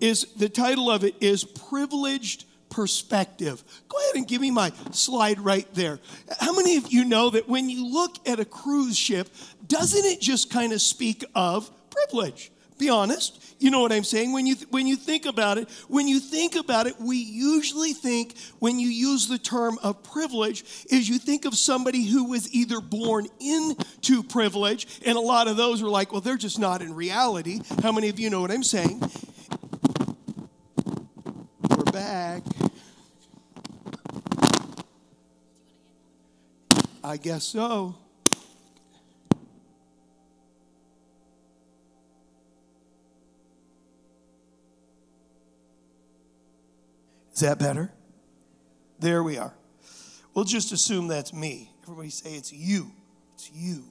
is the title of it is privileged perspective. Go ahead and give me my slide right there. How many of you know that when you look at a cruise ship, doesn't it just kind of speak of privilege? Be honest. You know what I'm saying? When you when you think about it, when you think about it, we usually think when you use the term of privilege is you think of somebody who was either born into privilege, and a lot of those are like, well, they're just not in reality. How many of you know what I'm saying? We're back. I guess so. Is that better? There we are. We'll just assume that's me. Everybody say it's you. It's you.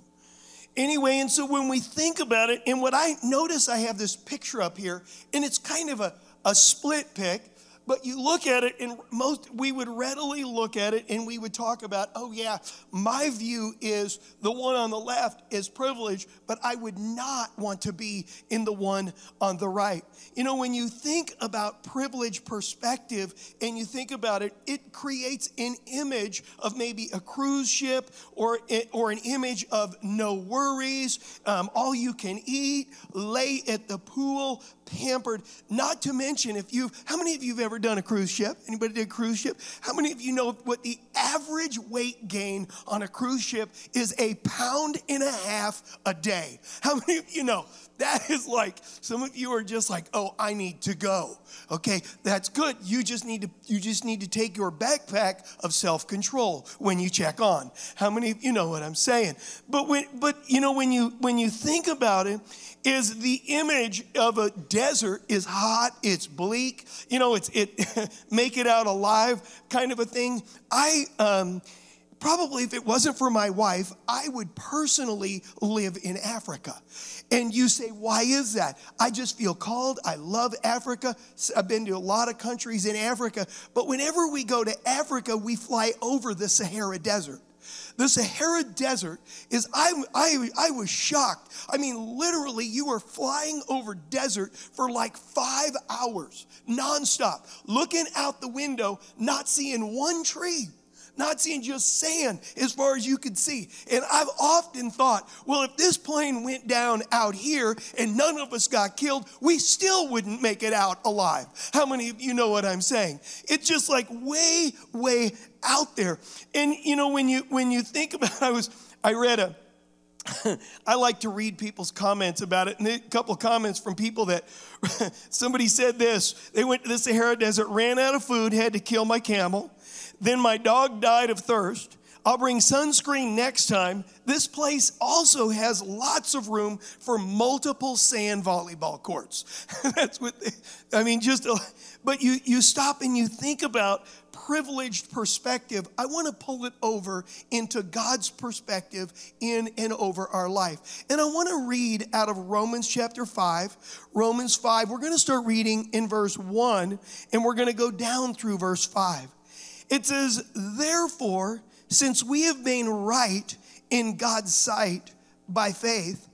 Anyway, and so when we think about it, and what I notice, I have this picture up here, and it's kind of a, a split pic. But you look at it, and most we would readily look at it and we would talk about, oh, yeah, my view is the one on the left is privilege, but I would not want to be in the one on the right. You know, when you think about privilege perspective and you think about it, it creates an image of maybe a cruise ship or, or an image of no worries, um, all you can eat, lay at the pool, pampered. Not to mention, if you've, how many of you have ever done a cruise ship? Anybody did a cruise ship? How many of you know what the average weight gain on a cruise ship is a pound and a half a day? How many of you know? That is like some of you are just like, "Oh, I need to go." Okay, that's good. You just need to you just need to take your backpack of self-control when you check on. How many of you know what I'm saying? But when but you know when you when you think about it, is the image of a desert is hot, it's bleak, you know, it's it make it out alive kind of a thing. I um probably if it wasn't for my wife, I would personally live in Africa. And you say, why is that? I just feel called. I love Africa. I've been to a lot of countries in Africa. But whenever we go to Africa, we fly over the Sahara Desert. The Sahara Desert is, I, I, I was shocked. I mean, literally, you are flying over desert for like five hours, nonstop, looking out the window, not seeing one tree not seeing just sand as far as you could see. And I've often thought, well, if this plane went down out here and none of us got killed, we still wouldn't make it out alive. How many of you know what I'm saying? It's just like way, way out there. And you know, when you when you think about I was I read a I like to read people's comments about it. And a couple of comments from people that somebody said this. They went to the Sahara Desert, ran out of food, had to kill my camel. Then my dog died of thirst. I'll bring sunscreen next time. This place also has lots of room for multiple sand volleyball courts. That's what they, I mean, just, but you, you stop and you think about privileged perspective. I want to pull it over into God's perspective in and over our life. And I want to read out of Romans chapter 5. Romans 5, we're going to start reading in verse 1 and we're going to go down through verse 5. It says, Therefore, since we have been right in God's sight by faith,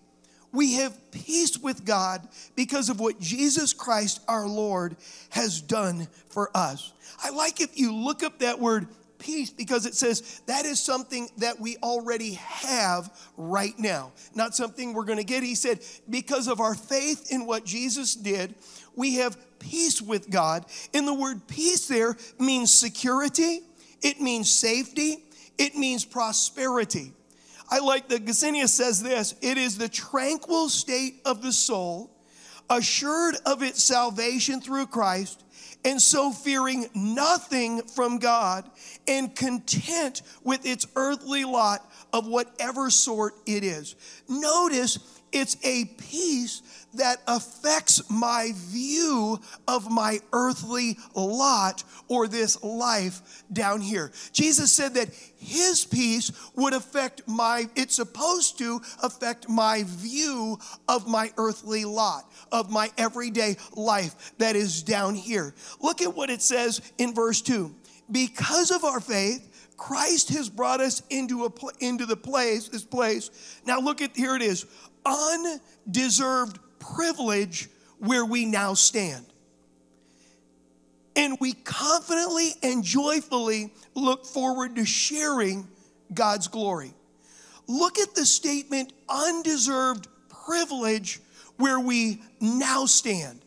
we have peace with God because of what Jesus Christ our Lord has done for us. I like if you look up that word peace because it says that is something that we already have right now, not something we're going to get. He said, because of our faith in what Jesus did, we have peace with God. And the word peace there means security, it means safety, it means prosperity. I like that Gesenius says this it is the tranquil state of the soul, assured of its salvation through Christ, and so fearing nothing from God and content with its earthly lot of whatever sort it is. Notice it's a peace that affects my view of my earthly lot or this life down here. Jesus said that his peace would affect my, it's supposed to affect my view of my earthly lot, of my everyday life that is down here. Look at what it says in verse 2. Because of our faith, Christ has brought us into, a, into the place, this place. Now look at, here it is, undeserved privilege where we now stand. And we confidently and joyfully look forward to sharing God's glory. Look at the statement undeserved privilege where we now stand.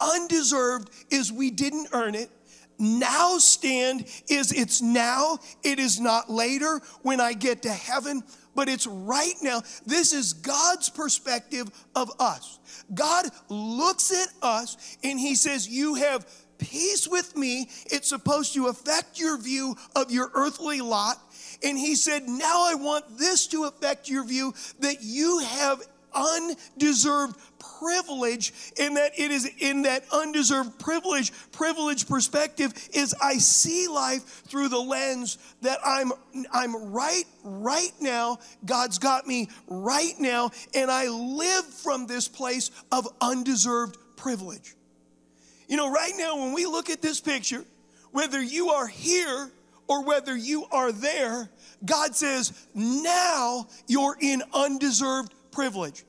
Undeserved is we didn't earn it. Now stand is it's now, it is not later when I get to heaven, but it's right now. This is God's perspective of us. God looks at us and He says, You have peace with me. It's supposed to affect your view of your earthly lot. And He said, Now I want this to affect your view that you have undeserved privilege in that it is in that undeserved privilege privilege perspective is i see life through the lens that i'm i'm right right now god's got me right now and i live from this place of undeserved privilege you know right now when we look at this picture whether you are here or whether you are there god says now you're in undeserved privilege.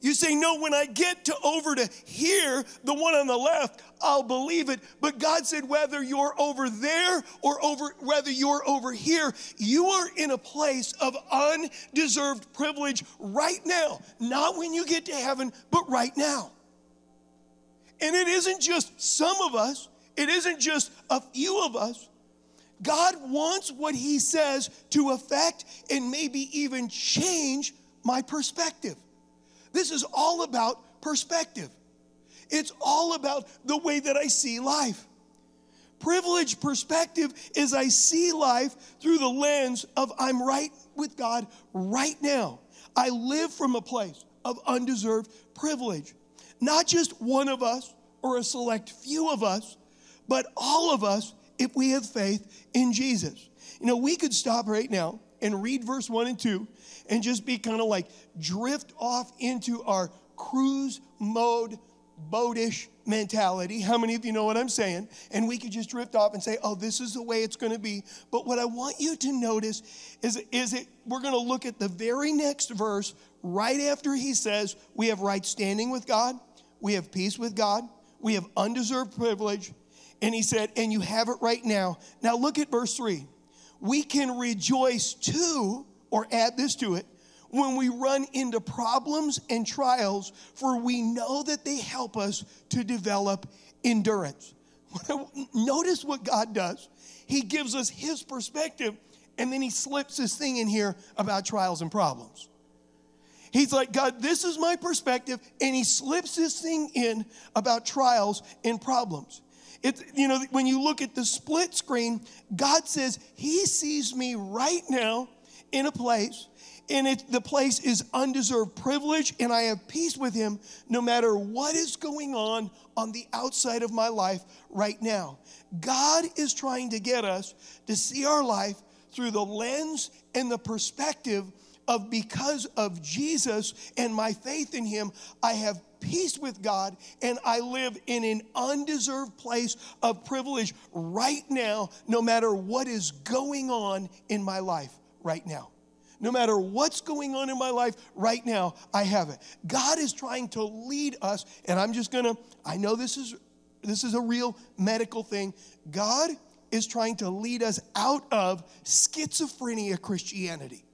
You say, No, when I get to over to here, the one on the left, I'll believe it. But God said, whether you're over there or over whether you're over here, you are in a place of undeserved privilege right now. Not when you get to heaven, but right now. And it isn't just some of us, it isn't just a few of us. God wants what He says to affect and maybe even change my perspective. This is all about perspective. It's all about the way that I see life. Privileged perspective is I see life through the lens of I'm right with God right now. I live from a place of undeserved privilege. Not just one of us or a select few of us, but all of us if we have faith in Jesus. You know, we could stop right now and read verse 1 and 2 and just be kind of like drift off into our cruise mode, boatish mentality. How many of you know what I'm saying? And we could just drift off and say, oh, this is the way it's going to be. But what I want you to notice is, is it, we're going to look at the very next verse right after he says, we have right standing with God, we have peace with God, we have undeserved privilege. And he said, and you have it right now. Now look at verse 3 we can rejoice too, or add this to it, when we run into problems and trials, for we know that they help us to develop endurance. Notice what God does. He gives us His perspective, and then He slips this thing in here about trials and problems. He's like, God, this is my perspective, and He slips this thing in about trials and problems. You know, when you look at the split screen, God says He sees me right now in a place, and it, the place is undeserved privilege, and I have peace with Him no matter what is going on on the outside of my life right now. God is trying to get us to see our life through the lens and the perspective of because of Jesus and my faith in Him, I have peace with God and I live in an undeserved place of privilege right now, no matter what is going on in my life right now. No matter what's going on in my life right now, I have it. God is trying to lead us, and I'm just gonna, I know this is this is a real medical thing. God is trying to lead us out of schizophrenia Christianity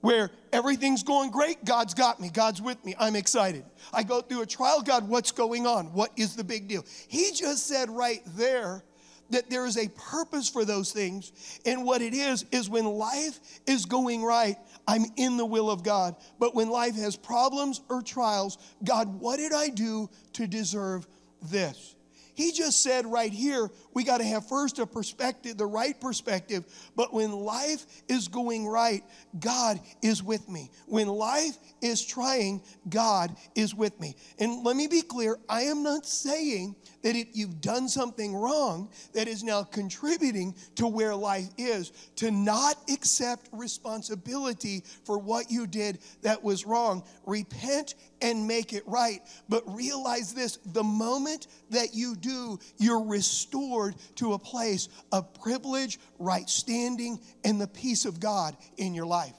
where everything's going great. God's got me. God's with me. I'm excited. I go through a trial. God, what's going on? What is the big deal? He just said right there that there is a purpose for those things. And what it is, is when life is going right, I'm in the will of God. But when life has problems or trials, God, what did I do to deserve this? He just said right here, we got to have first a perspective, the right perspective. But when life is going right, God is with me. When life is trying, God is with me. And let me be clear I am not saying that if you've done something wrong that is now contributing to where life is, to not accept responsibility for what you did that was wrong. Repent and make it right. But realize this the moment that you do, you're restored to a place of privilege, right standing, and the peace of God in your life.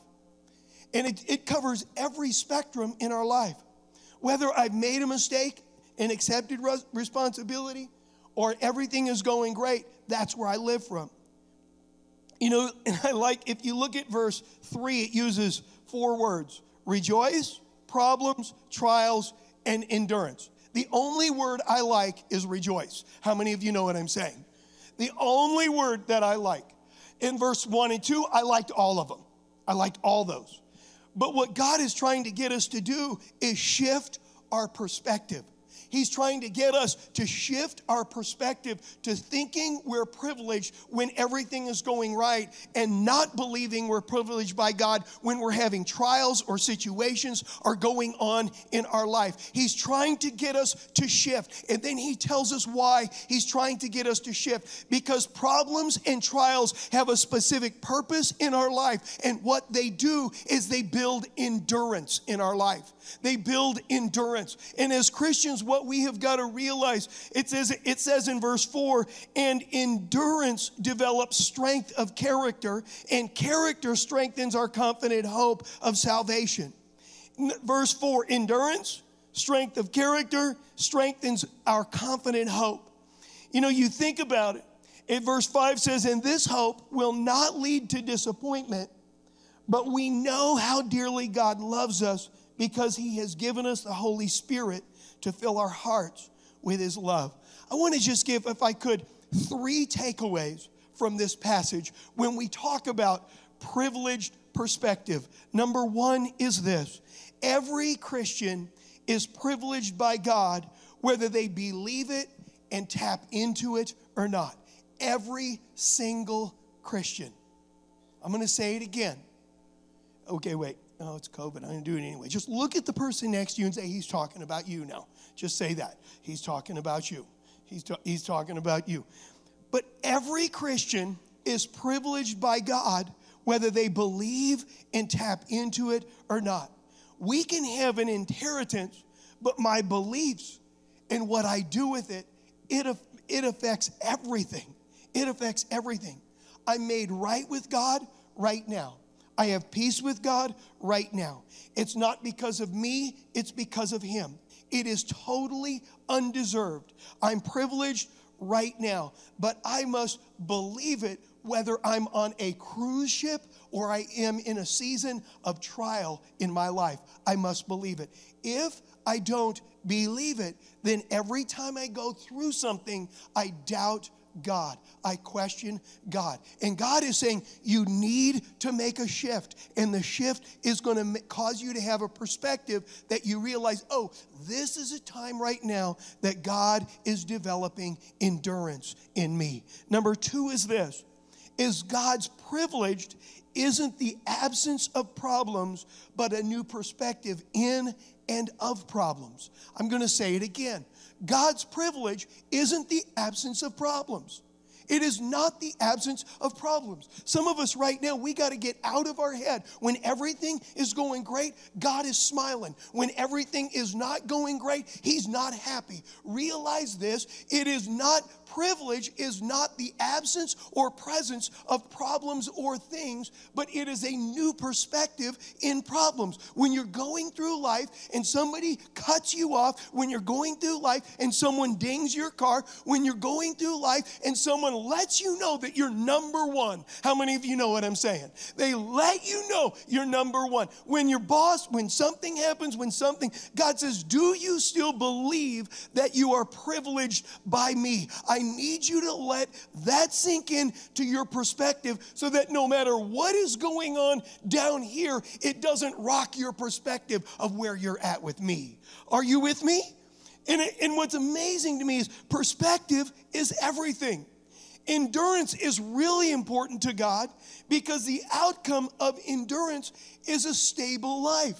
And it, it covers every spectrum in our life. Whether I've made a mistake and accepted responsibility, or everything is going great, that's where I live from. You know, and I like, if you look at verse three, it uses four words rejoice, problems, trials, and endurance. The only word I like is rejoice. How many of you know what I'm saying? The only word that I like. In verse one and two, I liked all of them. I liked all those. But what God is trying to get us to do is shift our perspective. He's trying to get us to shift our perspective to thinking we're privileged when everything is going right and not believing we're privileged by God when we're having trials or situations are going on in our life. He's trying to get us to shift. And then he tells us why he's trying to get us to shift because problems and trials have a specific purpose in our life. And what they do is they build endurance in our life. They build endurance. And as Christians, what we have got to realize, it says, it says in verse 4, and endurance develops strength of character, and character strengthens our confident hope of salvation. Verse 4, endurance, strength of character, strengthens our confident hope. You know, you think about it. In verse 5 says, And this hope will not lead to disappointment, but we know how dearly God loves us because He has given us the Holy Spirit to fill our hearts with His love. I want to just give, if I could, three takeaways from this passage when we talk about privileged perspective. Number one is this every Christian is privileged by God, whether they believe it and tap into it or not. Every single Christian. I'm going to say it again. Okay, wait oh, it's COVID. I'm going to do it anyway. Just look at the person next to you and say, he's talking about you now. Just say that. He's talking about you. He's, ta- he's talking about you. But every Christian is privileged by God, whether they believe and tap into it or not. We can have an inheritance, but my beliefs and what I do with it, it, it affects everything. It affects everything. I'm made right with God right now. I have peace with God right now. It's not because of me, it's because of Him. It is totally undeserved. I'm privileged right now, but I must believe it whether I'm on a cruise ship or I am in a season of trial in my life. I must believe it. If I don't believe it, then every time I go through something, I doubt God. I question God. And God is saying, you need to make a shift. And the shift is going to cause you to have a perspective that you realize, oh, this is a time right now that God is developing endurance in me. Number two is this is God's privileged isn't the absence of problems, but a new perspective in and of problems. I'm going to say it again. God's privilege isn't the absence of problems. It is not the absence of problems. Some of us right now, we got to get out of our head. When everything is going great, God is smiling. When everything is not going great, He's not happy. Realize this it is not privilege is not the absence or presence of problems or things, but it is a new perspective in problems. When you're going through life and somebody cuts you off, when you're going through life and someone dings your car, when you're going through life and someone lets you know that you're number one. How many of you know what I'm saying? They let you know you're number one. When your boss, when something happens, when something, God says, Do you still believe that you are privileged by me? I need you to let that sink in to your perspective so that no matter what is going on down here, it doesn't rock your perspective of where you're at with me. Are you with me? And, and what's amazing to me is perspective is everything. Endurance is really important to God because the outcome of endurance is a stable life.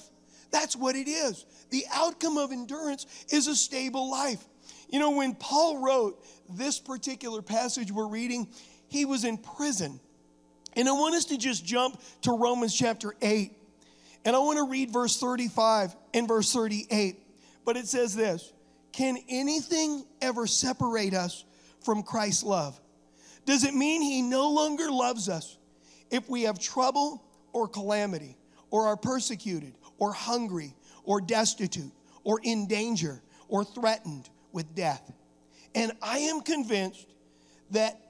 That's what it is. The outcome of endurance is a stable life. You know, when Paul wrote this particular passage we're reading, he was in prison. And I want us to just jump to Romans chapter 8. And I want to read verse 35 and verse 38. But it says this Can anything ever separate us from Christ's love? Does it mean he no longer loves us if we have trouble or calamity, or are persecuted, or hungry, or destitute, or in danger, or threatened with death? And I am convinced that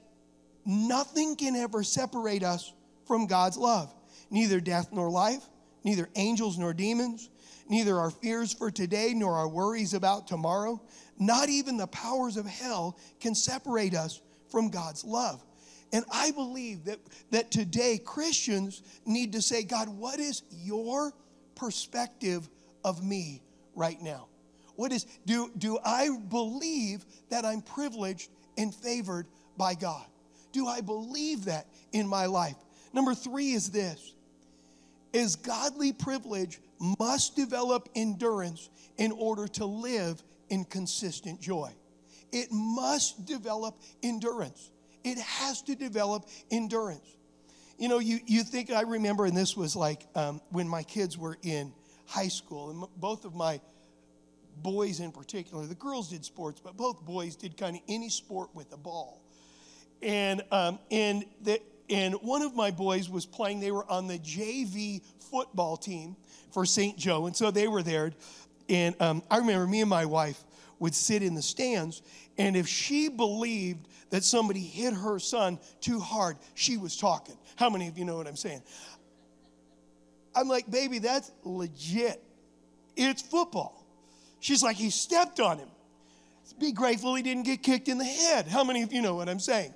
nothing can ever separate us from God's love. Neither death nor life, neither angels nor demons, neither our fears for today nor our worries about tomorrow, not even the powers of hell can separate us from God's love. And I believe that, that today Christians need to say, God, what is your perspective of me right now? What is, do, do I believe that I'm privileged and favored by God? Do I believe that in my life? Number three is this is godly privilege must develop endurance in order to live in consistent joy. It must develop endurance. It has to develop endurance. You know, you, you think, I remember, and this was like um, when my kids were in high school, and both of my boys in particular, the girls did sports, but both boys did kind of any sport with a ball. And, um, and, the, and one of my boys was playing, they were on the JV football team for St. Joe, and so they were there. And um, I remember me and my wife would sit in the stands, and if she believed that somebody hit her son too hard, she was talking. How many of you know what I'm saying? I'm like, baby, that's legit. It's football. She's like, he stepped on him. Be grateful he didn't get kicked in the head. How many of you know what I'm saying?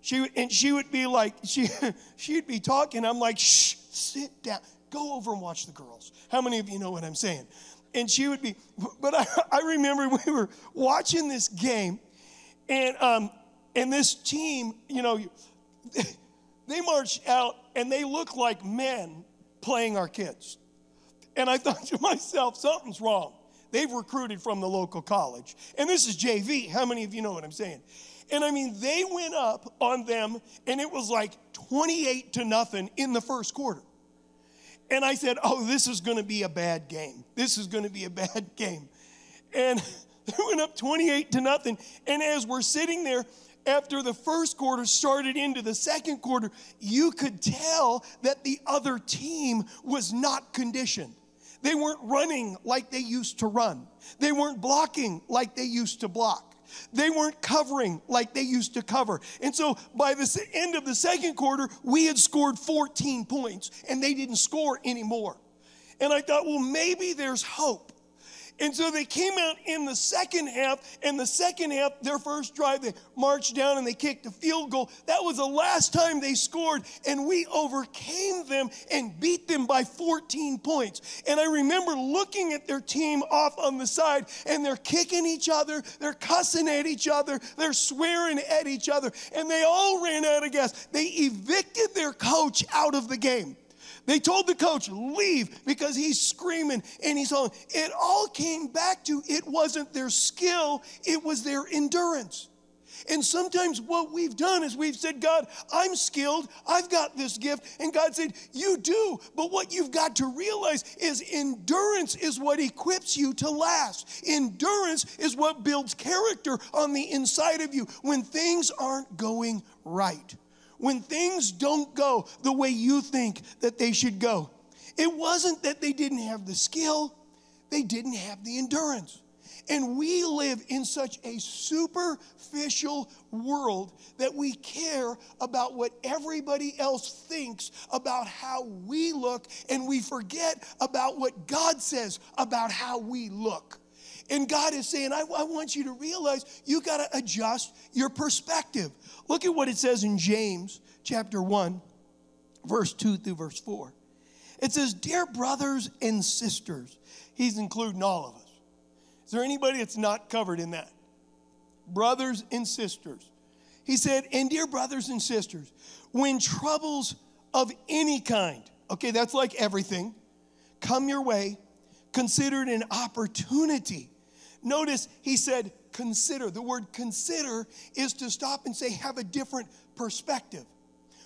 She and she would be like, she she'd be talking. I'm like, shh, sit down. Go over and watch the girls. How many of you know what I'm saying? And she would be, but I, I remember we were watching this game, and um, and this team, you know, they marched out and they look like men playing our kids. And I thought to myself, something's wrong. They've recruited from the local college. And this is JV. How many of you know what I'm saying? And I mean, they went up on them, and it was like 28 to nothing in the first quarter. And I said, Oh, this is going to be a bad game. This is going to be a bad game. And they went up 28 to nothing. And as we're sitting there, after the first quarter started into the second quarter, you could tell that the other team was not conditioned. They weren't running like they used to run, they weren't blocking like they used to block. They weren't covering like they used to cover. And so by the end of the second quarter, we had scored 14 points and they didn't score anymore. And I thought, well, maybe there's hope. And so they came out in the second half, and the second half, their first drive, they marched down and they kicked a field goal. That was the last time they scored, and we overcame them and beat them by 14 points. And I remember looking at their team off on the side, and they're kicking each other, they're cussing at each other, they're swearing at each other, and they all ran out of gas. They evicted their coach out of the game. They told the coach, leave because he's screaming and he's on. It all came back to it wasn't their skill, it was their endurance. And sometimes what we've done is we've said, God, I'm skilled, I've got this gift. And God said, You do. But what you've got to realize is endurance is what equips you to last. Endurance is what builds character on the inside of you when things aren't going right when things don't go the way you think that they should go. It wasn't that they didn't have the skill, they didn't have the endurance. And we live in such a superficial world that we care about what everybody else thinks about how we look, and we forget about what God says about how we look. And God is saying, I, I want you to realize you got to adjust your perspective. Look at what it says in James chapter 1, verse 2 through verse 4. It says, Dear brothers and sisters, he's including all of us. Is there anybody that's not covered in that? Brothers and sisters. He said, and dear brothers and sisters, when troubles of any kind, okay, that's like everything, come your way, consider it an opportunity. Notice he said, consider. The word consider is to stop and say, have a different perspective.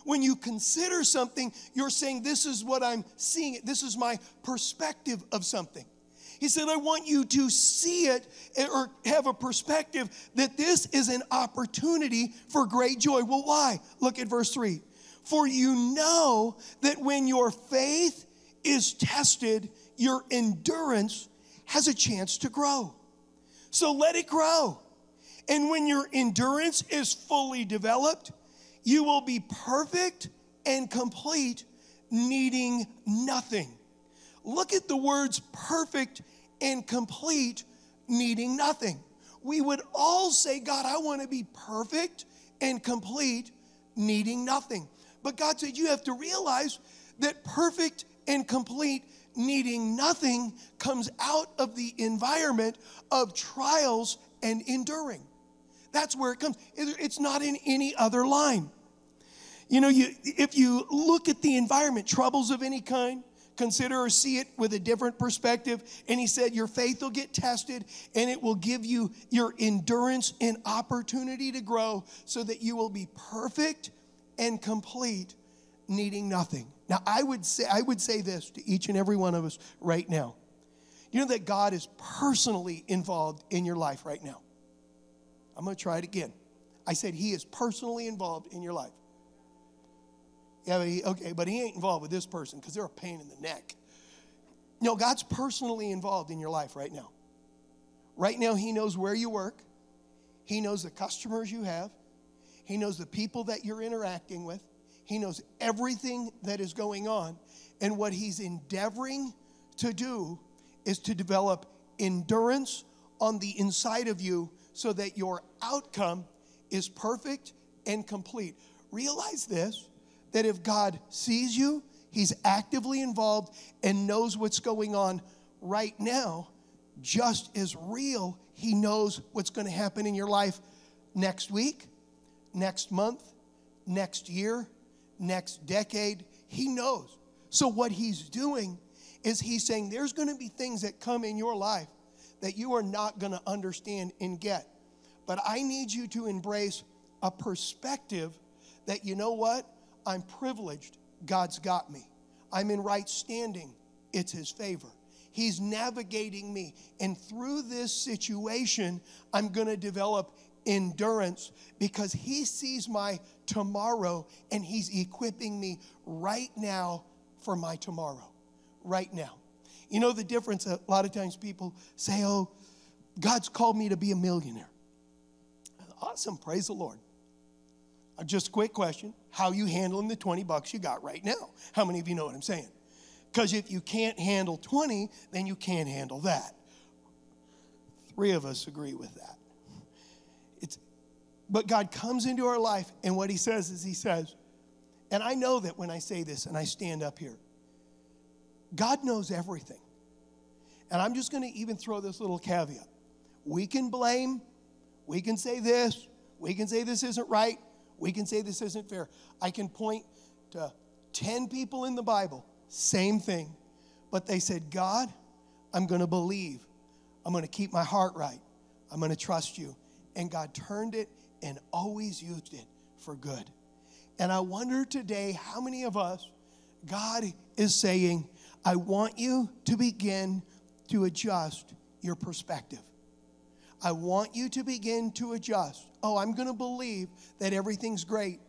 When you consider something, you're saying, This is what I'm seeing, this is my perspective of something. He said, I want you to see it or have a perspective that this is an opportunity for great joy. Well, why? Look at verse 3. For you know that when your faith is tested, your endurance has a chance to grow. So let it grow. And when your endurance is fully developed, you will be perfect and complete, needing nothing. Look at the words perfect and complete, needing nothing. We would all say, God, I want to be perfect and complete, needing nothing. But God said, You have to realize that perfect and complete, needing nothing, comes out of the environment of trials and enduring. That's where it comes. It's not in any other line. You know, you, if you look at the environment, troubles of any kind, consider or see it with a different perspective. And he said, Your faith will get tested and it will give you your endurance and opportunity to grow so that you will be perfect and complete, needing nothing. Now, I would say, I would say this to each and every one of us right now. You know that God is personally involved in your life right now. I'm going to try it again. I said, He is personally involved in your life. Yeah, but he, okay, but he ain't involved with this person because they're a pain in the neck. No, God's personally involved in your life right now. Right now, He knows where you work, He knows the customers you have, He knows the people that you're interacting with, He knows everything that is going on. And what He's endeavoring to do is to develop endurance on the inside of you so that your outcome is perfect and complete. Realize this that if God sees you, He's actively involved and knows what's going on right now, just as real, He knows what's going to happen in your life next week, next month, next year, next decade. He knows. So, what He's doing is He's saying there's going to be things that come in your life that you are not going to understand and get. But I need you to embrace a perspective that, you know what? I'm privileged. God's got me. I'm in right standing. It's His favor. He's navigating me. And through this situation, I'm going to develop endurance because He sees my tomorrow and He's equipping me right now for my tomorrow. Right now. You know the difference? A lot of times people say, Oh, God's called me to be a millionaire. Awesome. Praise the Lord. Uh, just a quick question. How you handling the 20 bucks you got right now? How many of you know what I'm saying? Because if you can't handle 20, then you can't handle that. Three of us agree with that. But God comes into our life, and what He says is He says, and I know that when I say this and I stand up here, God knows everything. And I'm just going to even throw this little caveat. We can blame, we can say this, we can say this isn't right, we can say this isn't fair. I can point to 10 people in the Bible, same thing. But they said, God, I'm going to believe. I'm going to keep my heart right. I'm going to trust you. And God turned it and always used it for good. And I wonder today how many of us, God is saying, I want you to begin to adjust your perspective. I want you to begin to adjust. Oh, I'm going to believe that everything's great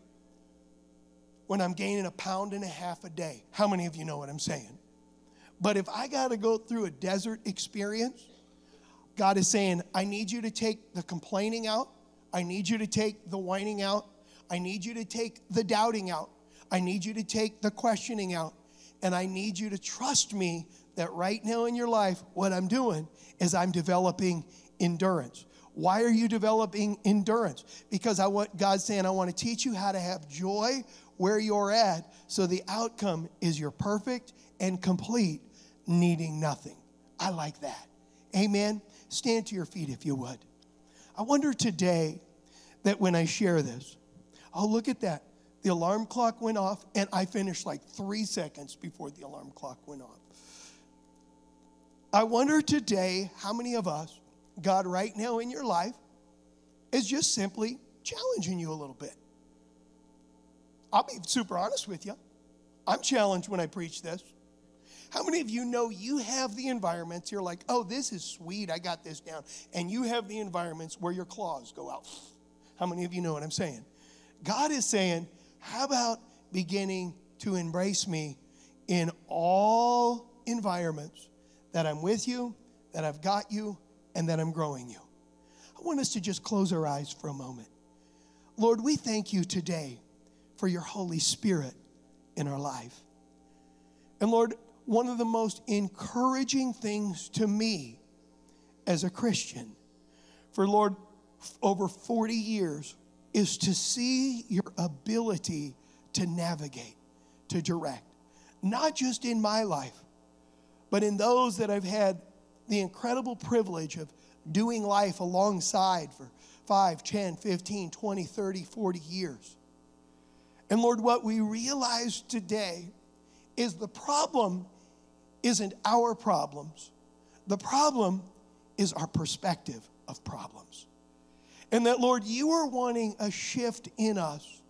when I'm gaining a pound and a half a day. How many of you know what I'm saying? But if I got to go through a desert experience, God is saying, I need you to take the complaining out. I need you to take the whining out. I need you to take the doubting out. I need you to take the questioning out. And I need you to trust me that right now in your life, what I'm doing is I'm developing endurance. Why are you developing endurance? Because I want God's saying, I want to teach you how to have joy where you're at, so the outcome is you're perfect and complete, needing nothing. I like that. Amen. stand to your feet if you would. I wonder today that when I share this, oh, look at that. The alarm clock went off, and I finished like three seconds before the alarm clock went off. I wonder today how many of us, God, right now in your life, is just simply challenging you a little bit. I'll be super honest with you. I'm challenged when I preach this. How many of you know you have the environments, you're like, oh, this is sweet, I got this down. And you have the environments where your claws go out. How many of you know what I'm saying? God is saying, how about beginning to embrace me in all environments that I'm with you, that I've got you, and that I'm growing you? I want us to just close our eyes for a moment. Lord, we thank you today for your Holy Spirit in our life. And Lord, one of the most encouraging things to me as a Christian, for Lord, over 40 years, is to see your ability to navigate, to direct, not just in my life, but in those that I've had the incredible privilege of doing life alongside for 5, 10, 15, 20, 30, 40 years. And Lord, what we realize today is the problem isn't our problems. The problem is our perspective of problems. And that, Lord, you are wanting a shift in us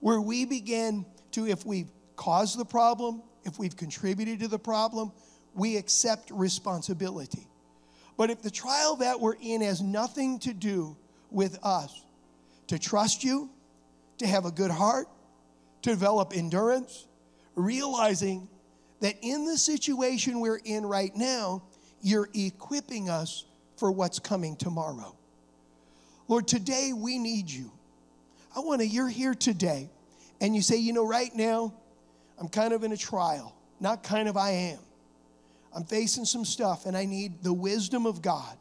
where we begin to, if we've caused the problem, if we've contributed to the problem, we accept responsibility. But if the trial that we're in has nothing to do with us, to trust you, to have a good heart, to develop endurance, realizing that in the situation we're in right now, you're equipping us for what's coming tomorrow. Lord, today we need you. I want to, you're here today, and you say, you know, right now, I'm kind of in a trial. Not kind of, I am. I'm facing some stuff, and I need the wisdom of God.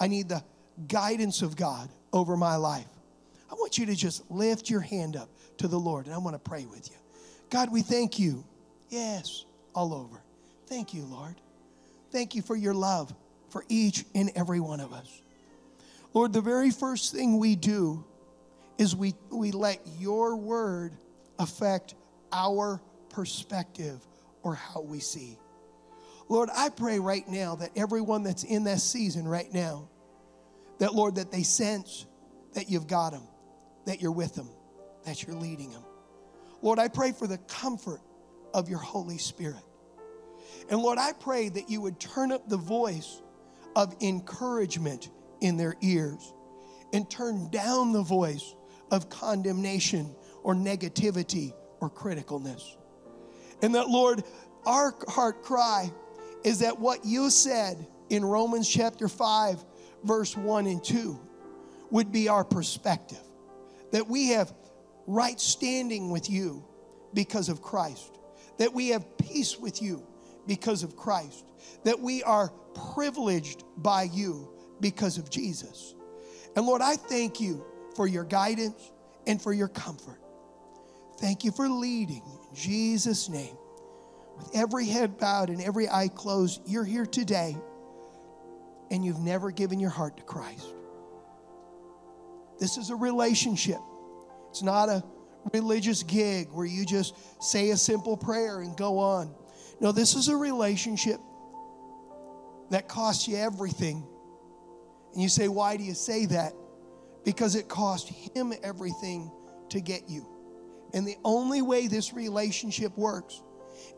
I need the guidance of God over my life. I want you to just lift your hand up to the Lord, and I want to pray with you. God, we thank you. Yes, all over. Thank you, Lord. Thank you for your love for each and every one of us. Lord, the very first thing we do is we, we let your word affect our perspective or how we see. Lord, I pray right now that everyone that's in that season right now, that Lord, that they sense that you've got them, that you're with them, that you're leading them. Lord, I pray for the comfort of your Holy Spirit. And Lord, I pray that you would turn up the voice of encouragement in their ears and turn down the voice of condemnation or negativity or criticalness. And that, Lord, our heart cry is that what you said in Romans chapter 5, verse 1 and 2 would be our perspective. That we have right standing with you because of Christ. That we have peace with you because of Christ. That we are privileged by you because of Jesus. And Lord, I thank you for your guidance and for your comfort. Thank you for leading in Jesus' name. With every head bowed and every eye closed, you're here today and you've never given your heart to Christ. This is a relationship. It's not a religious gig where you just say a simple prayer and go on. No, this is a relationship that costs you everything and you say, why do you say that? Because it cost him everything to get you. And the only way this relationship works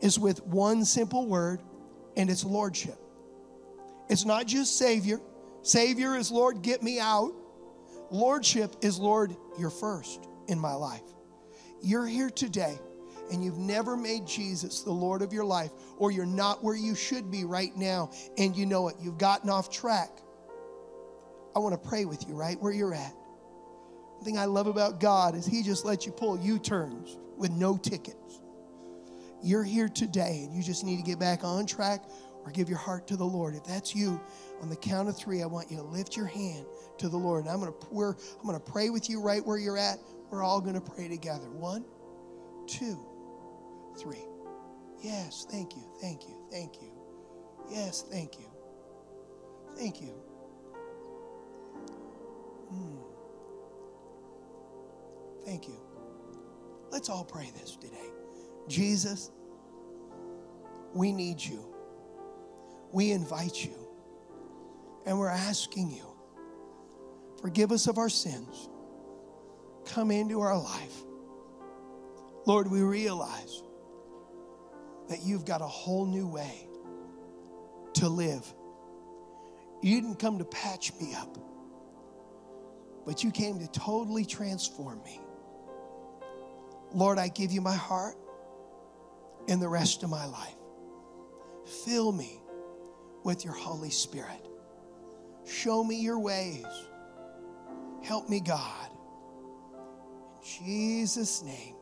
is with one simple word, and it's lordship. It's not just Savior. Savior is Lord, get me out. Lordship is Lord, you're first in my life. You're here today and you've never made Jesus the Lord of your life, or you're not where you should be right now, and you know it, you've gotten off track. I want to pray with you right where you're at. The thing I love about God is He just lets you pull U turns with no tickets. You're here today and you just need to get back on track or give your heart to the Lord. If that's you, on the count of three, I want you to lift your hand to the Lord. I'm going to I'm going to pray with you right where you're at. We're all going to pray together. One, two, three. Yes, thank you, thank you, thank you. Yes, thank you. Thank you. Mm. Thank you. Let's all pray this today. Jesus, we need you. We invite you. And we're asking you, forgive us of our sins. Come into our life. Lord, we realize that you've got a whole new way to live. You didn't come to patch me up, but you came to totally transform me. Lord, I give you my heart and the rest of my life. Fill me with your Holy Spirit. Show me your ways. Help me, God. Jesus' name,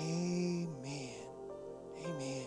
amen. Amen.